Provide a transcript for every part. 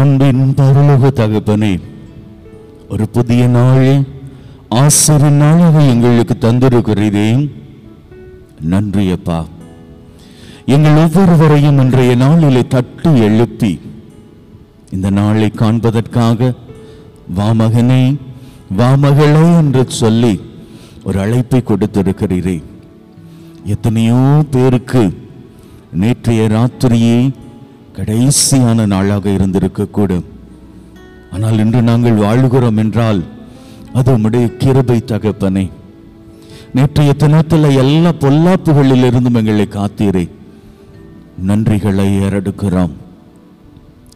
அன்பின் பரலோக தகப்பனே ஒரு புதிய நாளை ஆசிரியர் நாளாக எங்களுக்கு தந்திருக்கிறதே நன்றி அப்பா. எங்கள் ஒவ்வொருவரையும் இன்றைய நாளிலே தட்டி எழுப்பி இந்த நாளை காண்பதற்காக வாமகனே வாமகளே என்று சொல்லி ஒரு அழைப்பை கொடுத்திருக்கிறீரே. எத்தனையோ பேருக்கு நேற்றைய ராத்திரியே கடைசியான நாளாக இருந்திருக்கக்கூடும். ஆனால் இன்று நாங்கள் வாழுகிறோம் என்றால் அது உம்முடைய கிருபை தகப்பனே. நேற்றைய தினத்தில் எல்லா பொல்லாப்புகளில் இருந்தும் எங்களை காத்தீரே. நன்றிகளை ஏறெடுக்கிறோம்.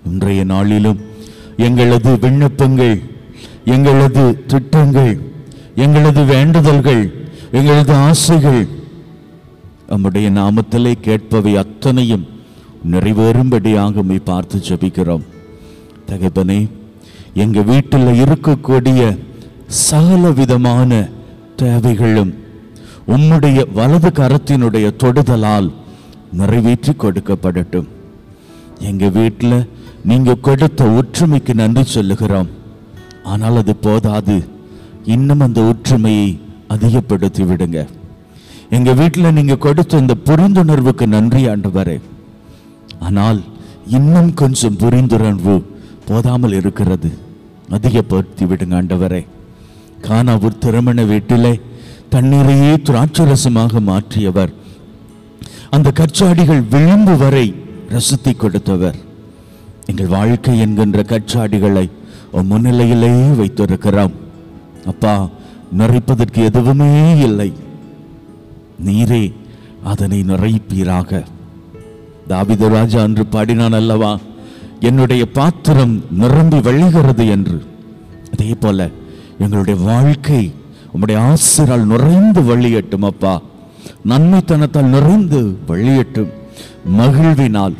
இன்றைய நாளிலும் எங்களது விண்ணப்பங்கள் எங்களது திட்டங்கள் எங்களது வேண்டுதல்கள் எங்களது ஆசைகள் நம்முடைய நாமத்திலே கேட்பவை அத்தனையும் நிறைவேறும்படியாக உம்மை பார்த்து ஜெபிக்கிறோம். தகப்பனே எங்கள் வீட்டில் இருக்கக்கூடிய சகல விதமான தேவைகளும் உம்முடைய வலது கரத்தினுடைய தொடுதலால் நிறைவேற்றி கொடுக்கப்படட்டும். எங்கள் வீட்டில் நீங்கள் கொடுத்த ஒற்றுமைக்கு நன்றி சொல்லுகிறோம். ஆனால் அது போதாது. இன்னும் அந்த ஒற்றுமையை அதிகப்படுத்தி விடுங்க எங்கள் வீட்டில் நீங்கள் கொடுத்த இந்த புரிந்துணர்வுக்கு நன்றி வரேன் ஆனால் இன்னும் கொஞ்சம் புரிந்துணர்வு போதாமல் இருக்கிறது. அதிகப்படுத்தி விடுங்க ஆண்டவரே. கானாவூர் திருமண வீட்டிலே தண்ணீரையே திராட்சரசமாக மாற்றியவர். அந்த கச்சாடிகள் விளிம்பு வரை ரசித்தி கொடுத்தவர். எங்கள் வாழ்க்கை என்கின்ற கச்சாடிகளை முன்னிலையிலேயே வைத்திருக்கிறோம் அப்பா நிறைப்பதற்கு எதுவுமே இல்லை. நீரே அதனை நிறைப்பீராக தாவித ராஜா அன்று பாடினான் அல்லவா? என்னுடைய பாத்திரம் நிரம்பி வழிகிறது என்று. அதே போல எங்களுடைய வாழ்க்கை உம்முடைய ஆசிரால் நிறைந்து வழியட்டும் அப்பா. நன்மைத்தனத்தால் நிறைந்து வழியட்டும். மகிழ்வினால்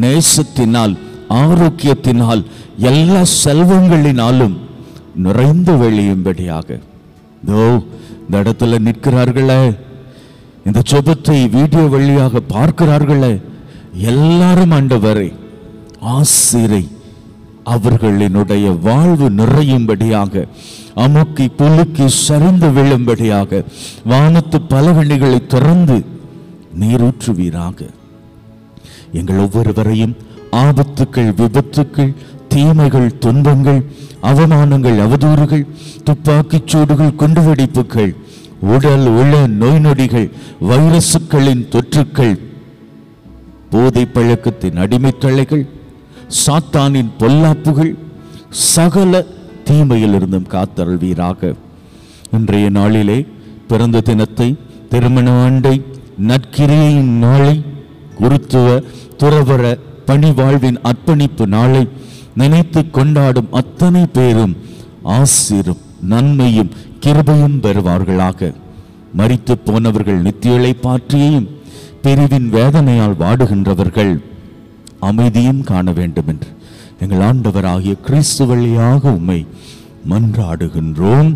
நேசத்தினால் ஆரோக்கியத்தினால் எல்லா செல்வங்களினாலும் நிறைந்து வெளியும்படியாக. இதோ இந்த இடத்துல நிற்கிறார்களே. இந்த ஜெபத்தை வீடியோ வழியாக பார்க்கிறார்களே. எல்லாரும் ஆண்டவரை ஆசிரை அவர்களினுடைய வாழ்வு நிறையும்படியாக அமுக்கி புலுக்கி சரிந்து விழும்படியாக வானத்து பலவணிகளை திறந்து நீரூற்றுவீராக எங்கள் ஒவ்வொருவரையும் ஆபத்துக்கள் விபத்துக்கள் தீமைகள் துன்பங்கள் அவமானங்கள் அவதூறுகள் துப்பாக்கிச் சூடுகள் குண்டுவெடிப்புகள் உடல் உள நோய் நொடிகள் வைரசுக்களின் தொற்றுக்கள் போதை பழக்கத்தின் அடிமைத்தலைகள் சாத்தானின் பொல்லாப்புகள் சகல தீமையிலிருந்தும் காத்தருள்வீராக. இன்றைய நாளிலே பிறந்த தினத்தை திருமண ஆண்டை நற்கிரியின் நாளை குருத்துவ துறவர பணி வாழ்வின் அர்ப்பணிப்பு நாளை நினைத்து கொண்டாடும் அத்தனை பேரும் ஆசிரும் நன்மையும் கிருபையும் பெறுவார்களாக. மறித்து போனவர்கள் நித்தியலை பாற்றியையும் பிரிவின் வேதனையால் வாடுகின்றவர்கள் அமைதியும் காண வேண்டும் என்று எங்கள் ஆண்டவராகிய கிறிஸ்து வழியாக உம்மை மன்றாடுகின்றோம்.